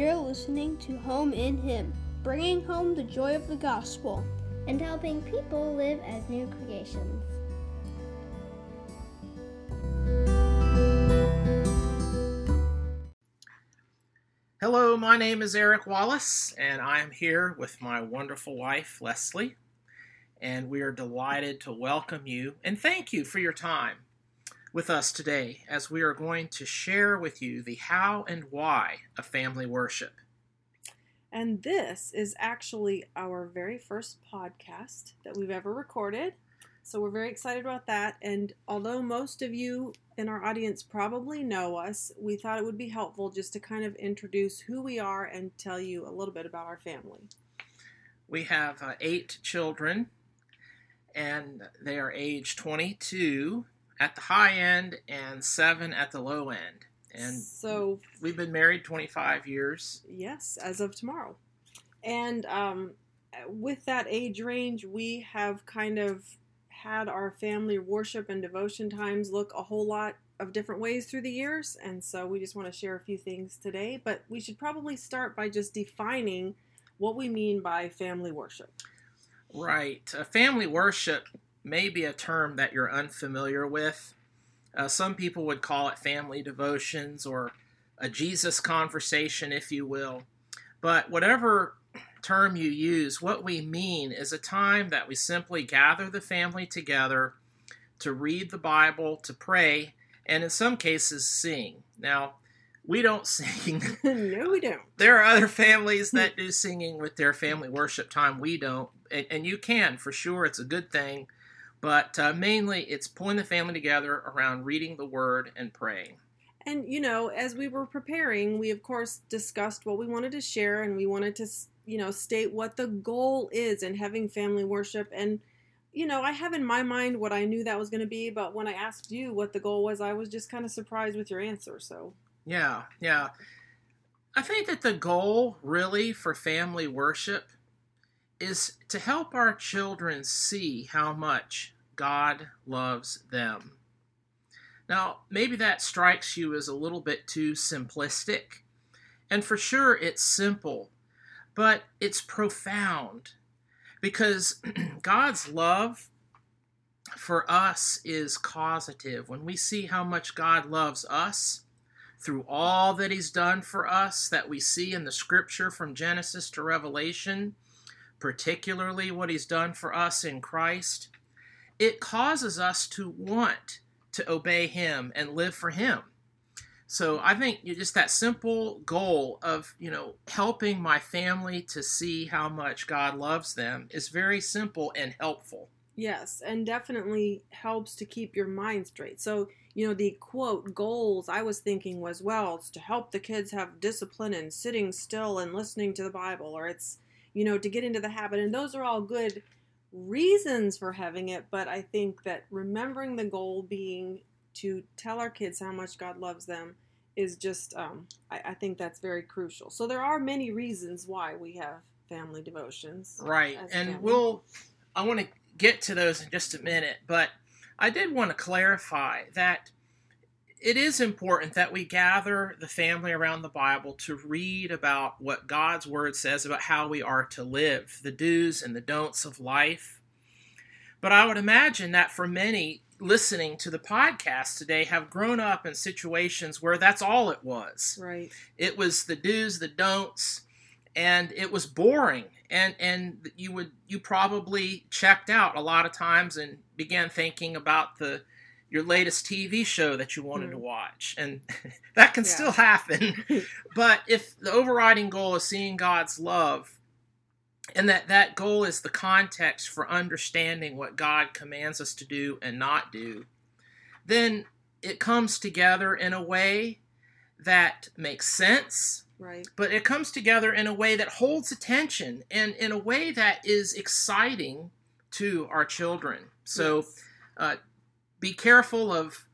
You're listening to Home in Him, bringing home the joy of the gospel and helping people live as new creations. Hello, my name is Eric Wallace, and I am here with my wonderful wife, Leslee. And we are delighted to welcome you and thank you for your time with us today as we are going to share with you the how and why of family worship. And this is actually our very first podcast that we've ever recorded. So we're very excited about that. And although most of you in our audience probably know us, we thought it would be helpful just to kind of introduce who we are and tell you a little bit about our family. We have uh, eight children, and they are age 22 at the high end and seven at the low end. And so we've been married 25 years. Yes, as of tomorrow. And um, with that age range, we have kind of had our family worship and devotion times look a whole lot of different ways through the years. And so we just want to share a few things today. But we should probably start by just defining what we mean by family worship. Right. Uh, family worship may be a term that you're unfamiliar with. Uh, some people would call it family devotions or a Jesus conversation, if you will. But whatever term you use, what we mean is a time that we simply gather the family together to read the Bible, to pray, and in some cases sing. Now, we don't sing. no, we don't. There are other families that do singing with their family worship time. We don't. And, and you can, for sure. It's a good thing. But uh, mainly, it's pulling the family together around reading the Word and praying. And, you know, as we were preparing, we of course discussed what we wanted to share and we wanted to, you know, state what the goal is in having family worship. And, you know, I have in my mind what I knew that was going to be, but when I asked you what the goal was, I was just kind of surprised with your answer. So, yeah, yeah. I think that the goal really for family worship is to help our children see how much God loves them. Now, maybe that strikes you as a little bit too simplistic. And for sure, it's simple, but it's profound because God's love for us is causative. When we see how much God loves us through all that He's done for us, that we see in the scripture from Genesis to Revelation, particularly what He's done for us in Christ, it causes us to want to obey Him and live for Him. So I think just that simple goal of you know helping my family to see how much God loves them is very simple and helpful. Yes, and definitely helps to keep your mind straight. So you know the quote goals I was thinking was well it's to help the kids have discipline and sitting still and listening to the Bible, or it's you know to get into the habit, and those are all good reasons for having it. But I think that remembering the goal being to tell our kids how much God loves them is just, um, I, I, think that's very crucial. So there are many reasons why we have family devotions. Right. And we'll, I want to get to those in just a minute, but I did want to clarify that it is important that we gather the family around the Bible to read about what God's Word says about how we are to live, the do's and the don'ts of life. But I would imagine that for many, listening to the podcast today have grown up in situations where that's all it was. Right. It was the do's, the don'ts, and it was boring. And and you would you probably checked out a lot of times and began thinking about the your latest TV show that you wanted mm. to watch. And that can yeah. still happen. but if the overriding goal is seeing God's love and that that goal is the context for understanding what God commands us to do and not do, then it comes together in a way that makes sense. Right. But it comes together in a way that holds attention and in a way that is exciting to our children. So yes. uh, be careful of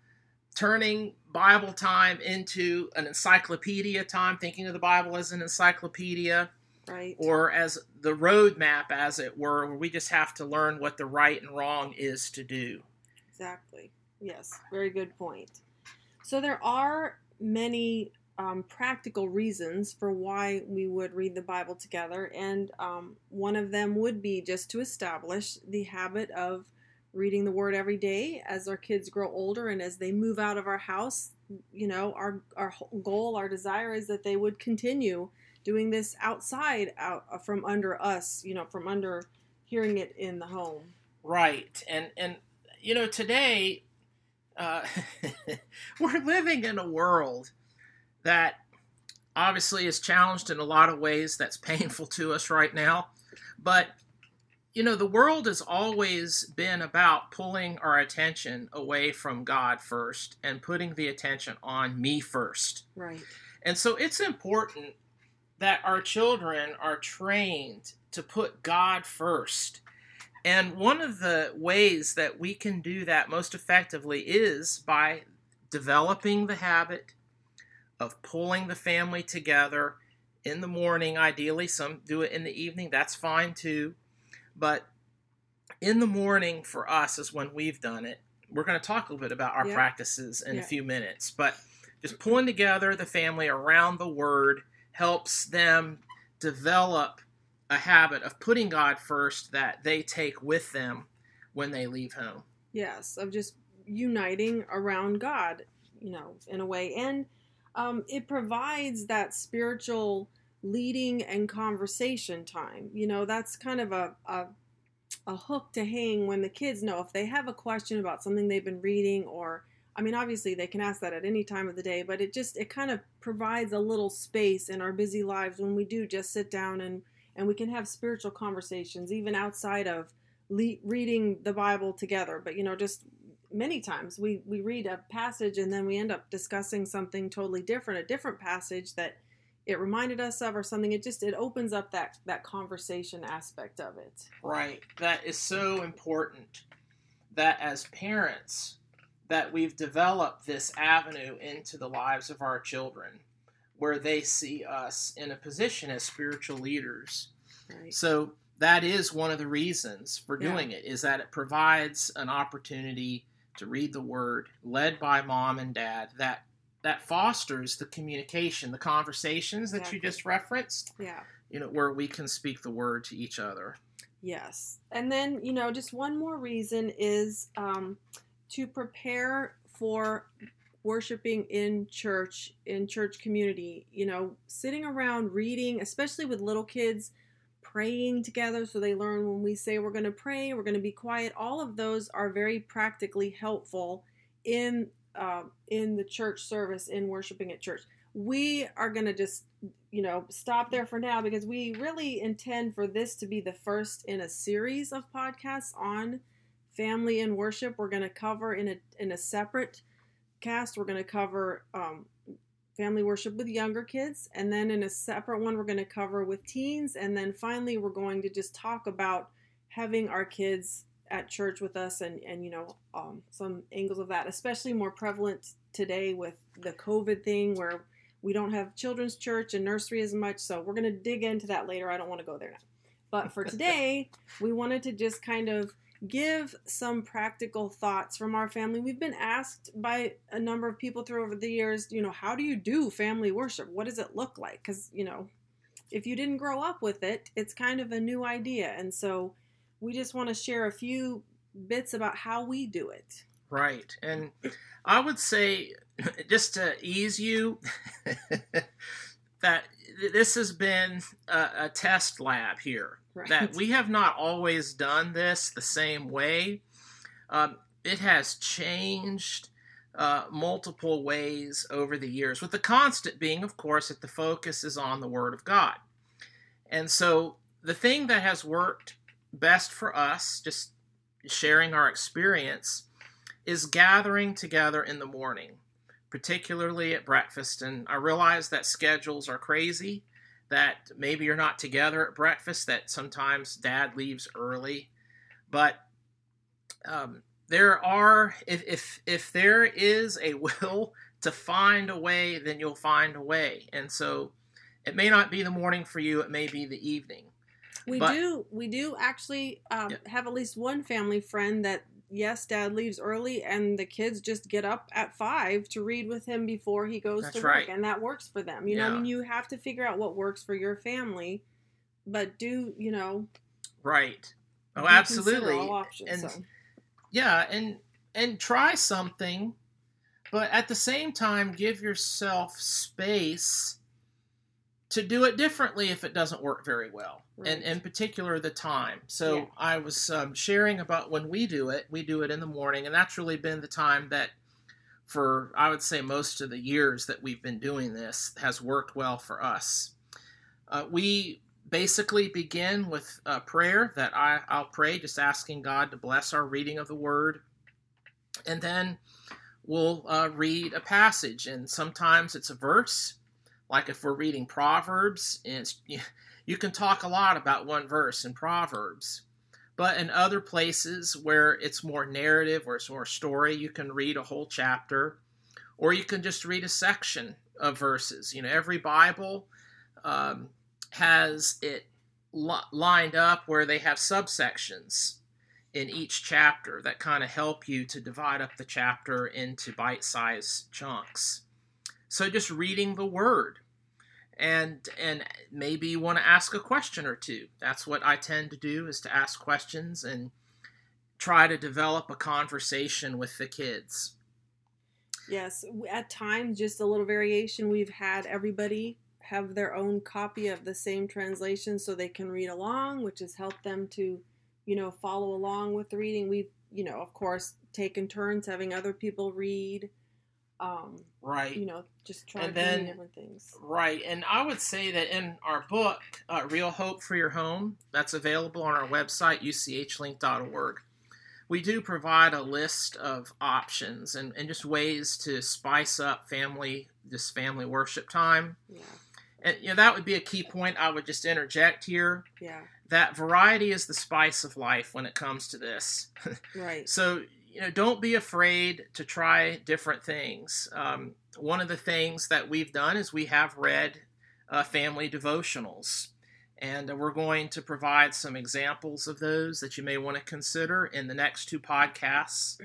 turning Bible time into an encyclopedia time, thinking of the Bible as an encyclopedia right. or as the roadmap, as it were, where we just have to learn what the right and wrong is to do. Exactly. Yes, very good point. So there are many um, practical reasons for why we would read the Bible together, and um, one of them would be just to establish the habit of reading the Word every day as our kids grow older and as they move out of our house. You know, our our goal, our desire is that they would continue doing this outside, out uh, from under us. You know, from under hearing it in the home. Right, and and you know today uh, we're living in a world that obviously is challenged in a lot of ways that's painful to us right now. But, you know, the world has always been about pulling our attention away from God first and putting the attention on me first. Right. And so it's important that our children are trained to put God first. And one of the ways that we can do that most effectively is by developing the habit of pulling the family together in the morning. Ideally, some do it in the evening. That's fine too. But in the morning for us is when we've done it. We're going to talk a little bit about our Yeah. practices in Yeah. a few minutes. But just pulling together the family around the Word helps them develop a habit of putting God first that they take with them when they leave home. Yes, of just uniting around God, you know, in a way. And um, it provides that spiritual leading and conversation time. You know, that's kind of a, a, a hook to hang when the kids know if they have a question about something they've been reading or I mean obviously they can ask that at any time of the day, but it just it kind of provides a little space in our busy lives when we do just sit down and and we can have spiritual conversations even outside of le- reading the Bible together. But you know, just many times we we read a passage and then we end up discussing something totally different, a different passage that it reminded us of or something. It just it opens up that that conversation aspect of it. Right. That is so important that as parents that we've developed this avenue into the lives of our children where they see us in a position as spiritual leaders. Right. So that is one of the reasons for Yeah. doing it is that it provides an opportunity to read the word led by mom and dad that that fosters the communication, the conversations that you just referenced, Yeah. you know, where we can speak the word to each other. Yes. And then, you know, just one more reason is um, to prepare for worshiping in church, in church community. You know, sitting around reading, especially with little kids, praying together so they learn when we say we're going to pray, we're going to be quiet. All of those are very practically helpful in uh, in the church service, in worshiping at church. We are going to just you know, stop there for now because we really intend for this to be the first in a series of podcasts on family and worship. We're going to cover in a in a separate cast. We're going to cover um, family worship with younger kids, and then in a separate one, we're going to cover with teens, and then finally, we're going to just talk about having our kids at church with us, and and you know, um, some angles of that, especially more prevalent today with the COVID thing where we don't have children's church and nursery as much, so we're going to dig into that later. I don't want to go there now. But for today, we wanted to just kind of give some practical thoughts from our family. We've been asked by a number of people through over the years, you know, how do you do family worship? What does it look like? Because, you know, if you didn't grow up with it, it's kind of a new idea. And so we just want to share a few bits about how we do it. Right. And I would say, just to ease you, that this has been a, a test lab here. Right. That we have not always done this the same way. Um, it has changed uh, multiple ways over the years, with the constant being, of course, that the focus is on the Word of God. And so the thing that has worked best for us, just sharing our experience, is gathering together in the morning, particularly at breakfast. And I realize that schedules are crazy, that maybe you're not together at breakfast, that sometimes dad leaves early. But um, there are, if, if, if there is a will to find a way, then you'll find a way. And so it may not be the morning for you, it may be the evening. We But- do we do actually um, Yeah. have at least one family friend that yes, dad leaves early and the kids just get up at five to read with him before he goes That's to work. right. And that works for them. You know, I mean, you have to figure out what works for your family, but do, you know, Right. Oh, absolutely. all options. And so. yeah, and and try something, but at the same time, give yourself space to do it differently if it doesn't work very well, and in particular the time. So Yeah. I was um, sharing about when we do it. We do it in the morning, and that's really been the time that, for I would say most of the years that we've been doing this, has worked well for us. Uh, we basically begin with a prayer that I, I'll pray, just asking God to bless our reading of the Word. And then we'll uh, read a passage, and sometimes it's a verse. Like if we're reading Proverbs, and it's, you, can talk a lot about one verse in Proverbs. But in other places where it's more narrative, where it's more story, you can read a whole chapter, or you can just read a section of verses. You know, every Bible um, has it li- lined up where they have subsections in each chapter that kind of help you to divide up the chapter into bite sized chunks. So just reading the word. And and maybe you want to ask a question or two. That's what I tend to do is to ask questions and try to develop a conversation with the kids. Yes, at times, just a little variation. We've had everybody have their own copy of the same translation so they can read along, which has helped them to, you know, follow along with the reading. We've, you know, of course, taken turns having other people read. Um, Right. you know, just try And then- different things. Right, and I would say that in our book, uh, Real Hope for Your Home, that's available on our website, uchlink.org, we do provide a list of options and, and just ways to spice up family, this family worship time. Yeah, And you know, that would be a key point I would just interject here. yeah, That variety is the spice of life when it comes to this. right. So, you know, don't be afraid to try different things. Um, one of the things that we've done is we have read uh, family devotionals. And we're going to provide some examples of those that you may want to consider in the next two podcasts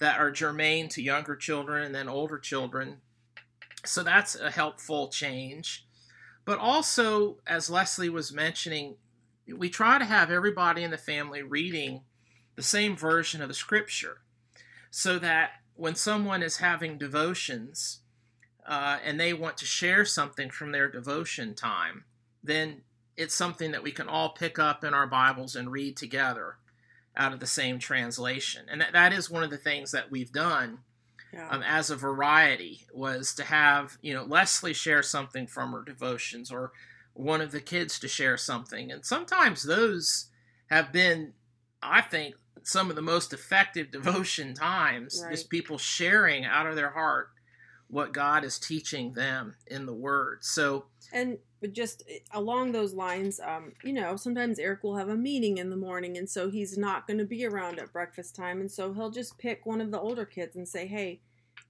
that are germane to younger children and then older children. So that's a helpful change. But also, as Leslee was mentioning, we try to have everybody in the family reading the same version of the scripture so that when someone is having devotions uh, and they want to share something from their devotion time, then it's something that we can all pick up in our Bibles and read together out of the same translation. And that, that is one of the things that we've done Yeah, um, as a variety was to have you know Leslee share something from her devotions or one of the kids to share something and sometimes those have been I think some of the most effective devotion times Right. just people sharing out of their heart what God is teaching them in the word so and just eh, along those lines, um, you know, sometimes Eric will have a meeting in the morning, and so he's not going to be around at breakfast time, and so he'll just pick one of the older kids and say, "Hey,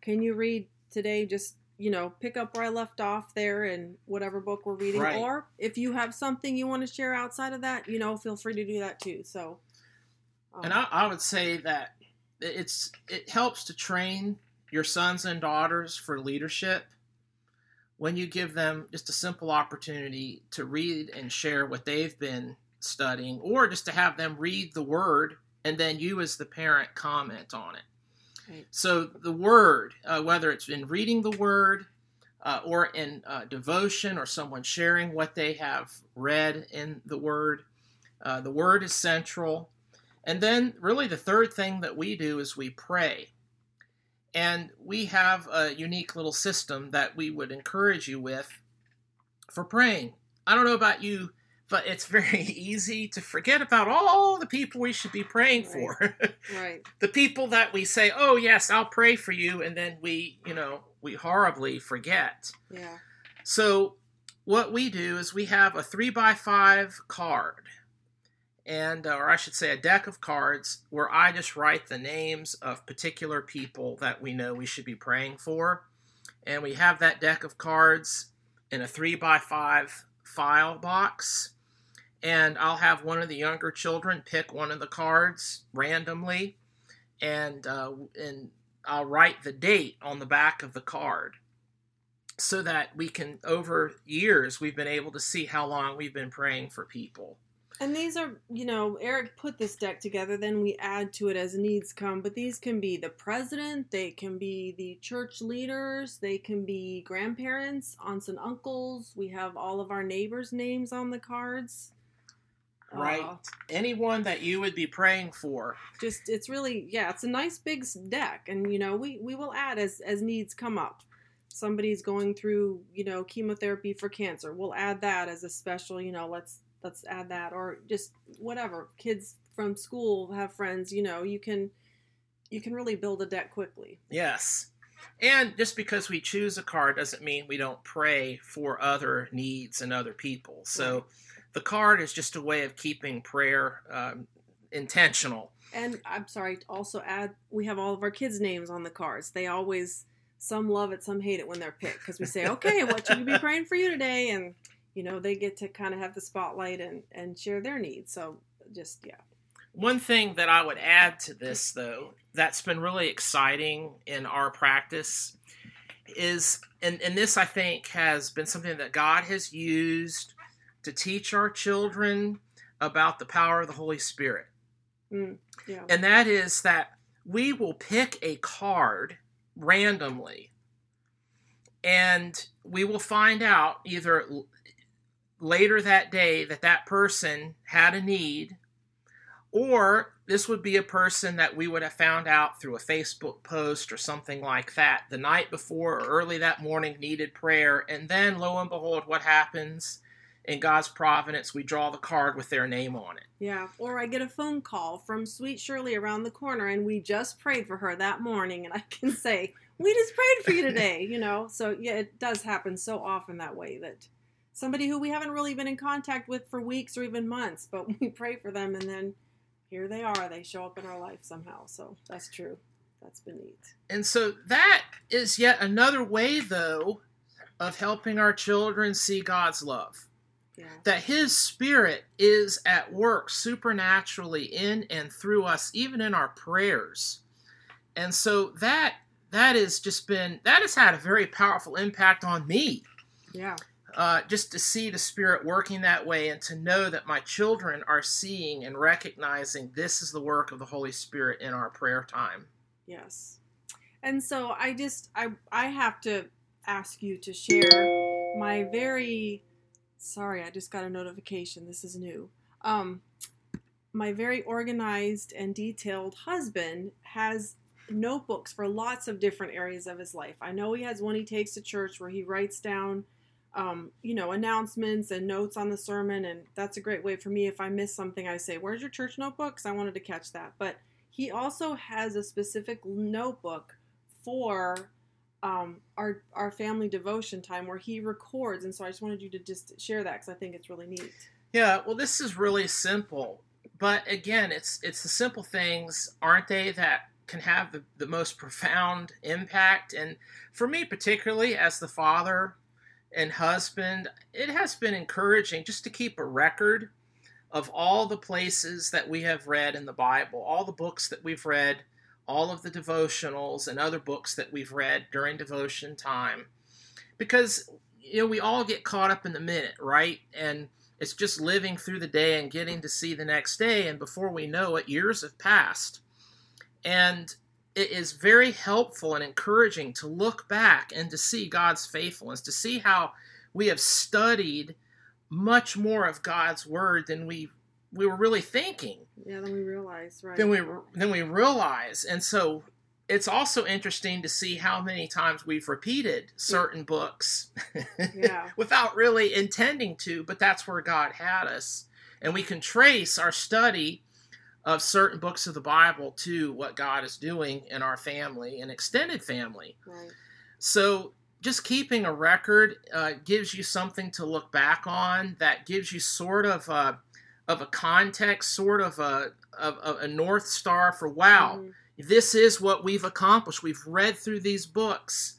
can you read today? Just you know, pick up where I left off there in whatever book we're reading, Right. or if you have something you want to share outside of that, you know, feel free to do that too." So, um, And I, I would say that it's it helps to train your sons and daughters for leadership when you give them just a simple opportunity to read and share what they've been studying, or just to have them read the word and then you, as the parent, comment on it. Right. So the word, uh, whether it's in reading the word uh, or in uh, devotion or someone sharing what they have read in the word, uh, the word is central. And then, really, the third thing that we do is we pray. And we have a unique little system that we would encourage you with for praying. I don't know about you, but it's very easy to forget about all the people we should be praying for. right, the people that we say, "Oh yes, I'll pray for you," and then we, you know, we horribly forget. yeah, So what we do is we have a three by five card, and uh, or I should say a deck of cards where I just write the names of particular people that we know we should be praying for, and we have that deck of cards in a three by five file box. And I'll have one of the younger children pick one of the cards randomly, and uh, and I'll write the date on the back of the card so that we can over years we've been able to see how long we've been praying for people. And these are, you know, Eric put this deck together, then we add to it as needs come. But these can be the president, they can be the church leaders, they can be grandparents, aunts and uncles. We have all of our neighbors' names on the cards. Right. Uh, Anyone that you would be praying for. just it's really yeah, it's a nice big deck, and you know we we will add as as needs come up. Somebody's going through you know chemotherapy for cancer. We'll add that as a special. You know, let's let's add that, or just whatever. Kids from school have friends. You know, you can you can really build a deck quickly. Yes. And just because we choose a card doesn't mean we don't pray for other needs and other people. So Right. the card is just a way of keeping prayer um, intentional. And I'm sorry, to also add, we have all of our kids' names on the cards. They always, some love it, some hate it when they're picked because we say, okay, what should we be praying for you today? And, you know, they get to kind of have the spotlight and, and share their needs. So just, yeah. One thing that I would add to this, though, that's been really exciting in our practice is, and, and this I think has been something that God has used to teach our children about the power of the Holy Spirit. Mm, yeah. And that is that we will pick a card randomly and we will find out either later that day that that person had a need or this would be a person that we would have found out through a Facebook post or something like that the night before or early that morning needed prayer and then lo and behold what happens in God's providence we draw the card with their name on it Yeah. Or I get a phone call from Sweet Shirley around the corner and we just prayed for her that morning. And I can say, we just prayed for you today, you know? So, yeah, it does happen so often that way that somebody who we haven't really been in contact with for weeks or even months, but we pray for them and then here they are. They show up in our life somehow. So that's true. That's been neat. And so that is yet another way, though, of helping our children see God's love. Yeah. That His Spirit is at work supernaturally in and through us, even in our prayers. And so that that has just been that has had a very powerful impact on me. Yeah. Uh, just to see the Spirit working that way and to know that my children are seeing and recognizing this is the work of the Holy Spirit in our prayer time. Yes. And so I just I I have to ask you to share my very sorry, I just got a notification. This is new. Um my very organized and detailed husband has notebooks for lots of different areas of his life. I know he has one he takes to church where he writes down um, you know, announcements and notes on the sermon, and that's a great way for me. If I miss something, I say, "Where's your church notebook?" Because I wanted to catch that. But he also has a specific notebook for um, our our family devotion time where he records, and so I just wanted you to just share that because I think it's really neat. Yeah, well, this is really simple, but again, it's it's the simple things, aren't they, that can have the, the most profound impact. And for me, particularly as the father and husband, it has been encouraging just to keep a record of all the places that we have read in the Bible, all the books that we've read, all of the devotionals and other books that we've read during devotion time. Because, you know, we all get caught up in the minute, right? And it's just living through the day and getting to see the next day. And before we know it, years have passed. And it is very helpful and encouraging to look back and to see God's faithfulness, to see how we have studied much more of God's word than we we were really thinking Yeah, then we realize, right? than we than we realize. And so it's also interesting to see how many times we've repeated certain books Yeah. without really intending to, but that's where God had us. And we can trace our study of certain books of the Bible to what God is doing in our family and extended family. right. So just keeping a record uh, gives you something to look back on that gives you sort of a, of a context, sort of a, of, of a north star for wow, Mhm. this is what we've accomplished. We've read through these books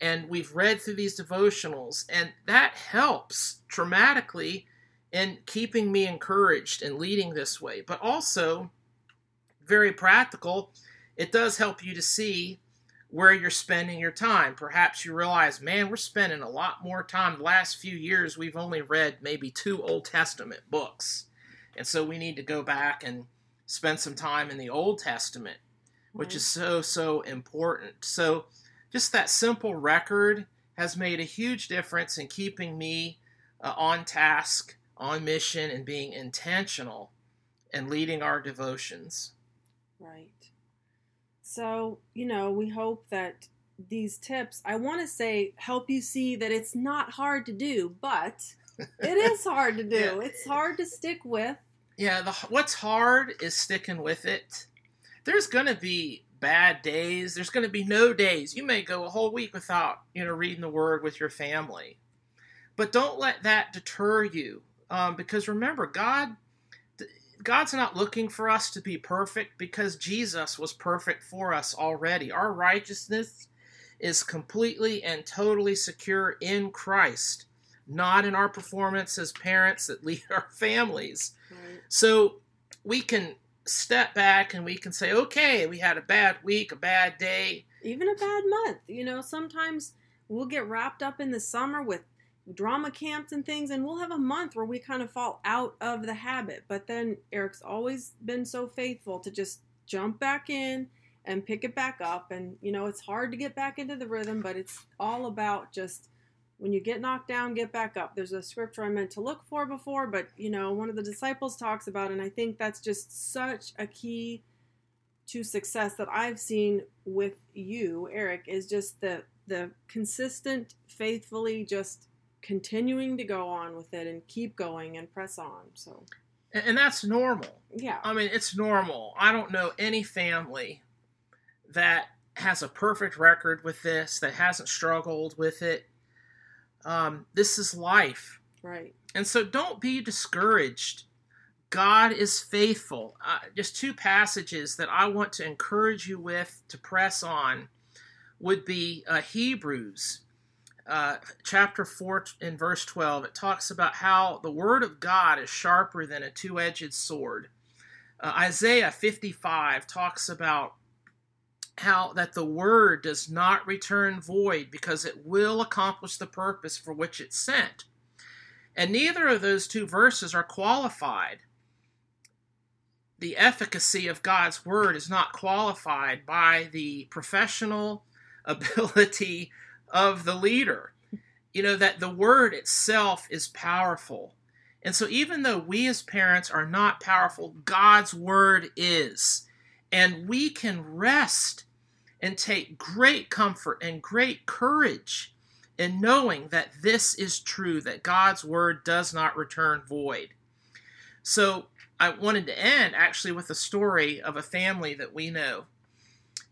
and we've read through these devotionals, and that helps dramatically in keeping me encouraged and leading this way. But also, very practical, it does help you to see where you're spending your time. Perhaps you realize, man, we're spending a lot more time. The last few years, we've only read maybe two Old Testament books. And so we need to go back and spend some time in the Old Testament, which Right. is so, so important. So just that simple record has made a huge difference in keeping me uh, on task, on mission, and being intentional and leading our devotions. Right. So, you know, we hope that these tips, I want to say, help you see that it's not hard to do, but it is hard to do. Yeah. It's hard to stick with. Yeah, the, what's hard is sticking with it. There's going to be bad days. There's going to be no days. You may go a whole week without, you know, reading the word with your family. But don't let that deter you, um, because remember, God, God's not looking for us to be perfect because Jesus was perfect for us already. Our righteousness is completely and totally secure in Christ, not in our performance as parents that lead our families. Right. So we can step back and we can say, okay, we had a bad week, a bad day. Even a bad month. You know, sometimes we'll get wrapped up in the summer with drama camps and things, and we'll have a month where we kind of fall out of the habit. But then Eric's always been so faithful to just jump back in and pick it back up. And, you know, it's hard to get back into the rhythm, but it's all about just when you get knocked down, get back up. There's a scripture I meant to look for before, but, you know, one of the disciples talks about, and I think that's just such a key to success that I've seen with you, Eric, is just the the consistent, faithfully just continuing to go on with it and keep going and press on. So And and that's normal. yeah, I mean, it's normal. I don't know any family that has a perfect record with this, that hasn't struggled with it. Um, this is life. right, And so don't be discouraged. God is faithful. Uh, just two passages that I want to encourage you with to press on would be uh, Hebrews uh, chapter 4 in verse 12. It talks about how the word of God is sharper than a two edged sword. Uh, Isaiah 55 talks about how that the word does not return void because it will accomplish the purpose for which it's sent. And neither of those two verses are qualified. The efficacy of God's word is not qualified by the professional ability of the leader. You know, that the word itself is powerful. And so, even though we as parents are not powerful, God's word is. And we can rest and take great comfort and great courage in knowing that this is true, that God's word does not return void. So, I wanted to end actually with a story of a family that we know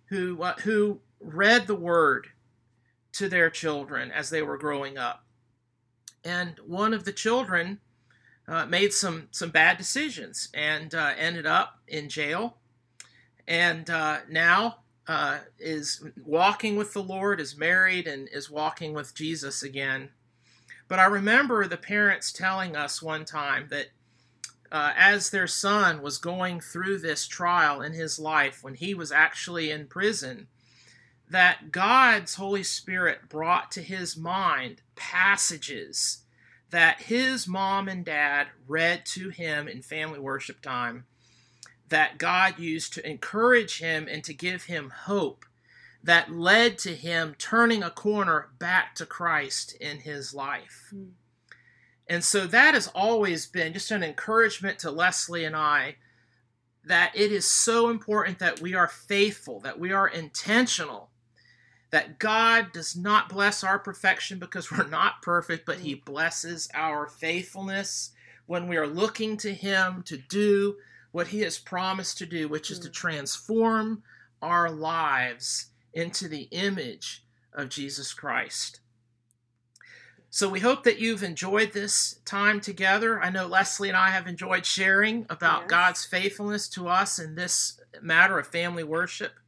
who, uh, who read the word to their children as they were growing up. And one of the children uh, made some, some bad decisions and uh, ended up in jail. And uh, now uh, is walking with the Lord, is married, and is walking with Jesus again. But I remember the parents telling us one time that uh, as their son was going through this trial in his life, when he was actually in prison, that God's Holy Spirit brought to his mind passages that his mom and dad read to him in family worship time that God used to encourage him and to give him hope that led to him turning a corner back to Christ in his life. Hmm. And so that has always been just an encouragement to Leslee and I that it is so important that we are faithful, that we are intentional, that God does not bless our perfection because we're not perfect, but He blesses our faithfulness when we are looking to Him to do what He has promised to do, which is to Mm. transform our lives into the image of Jesus Christ. So we hope that you've enjoyed this time together. I know Leslee and I have enjoyed sharing about Yes. God's faithfulness to us in this matter of family worship.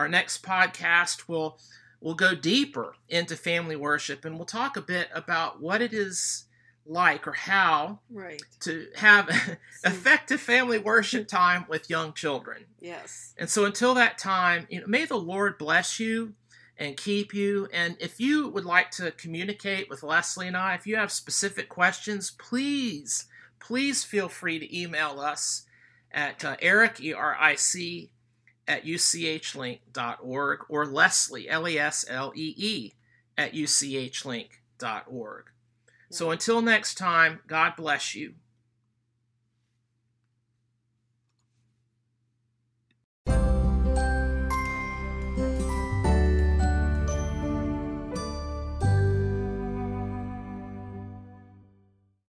Our next podcast will will go deeper into family worship and we'll talk a bit about what it is like or how Right. to have effective family worship time with young children. yes. And so until that time, you know, may the Lord bless you and keep you. And if you would like to communicate with Leslee and I, if you have specific questions, please, please feel free to email us at uh, Eric, E R I C, at uchlink.org or Leslee, L E S L E E, at uchlink.org. So until next time, God bless you.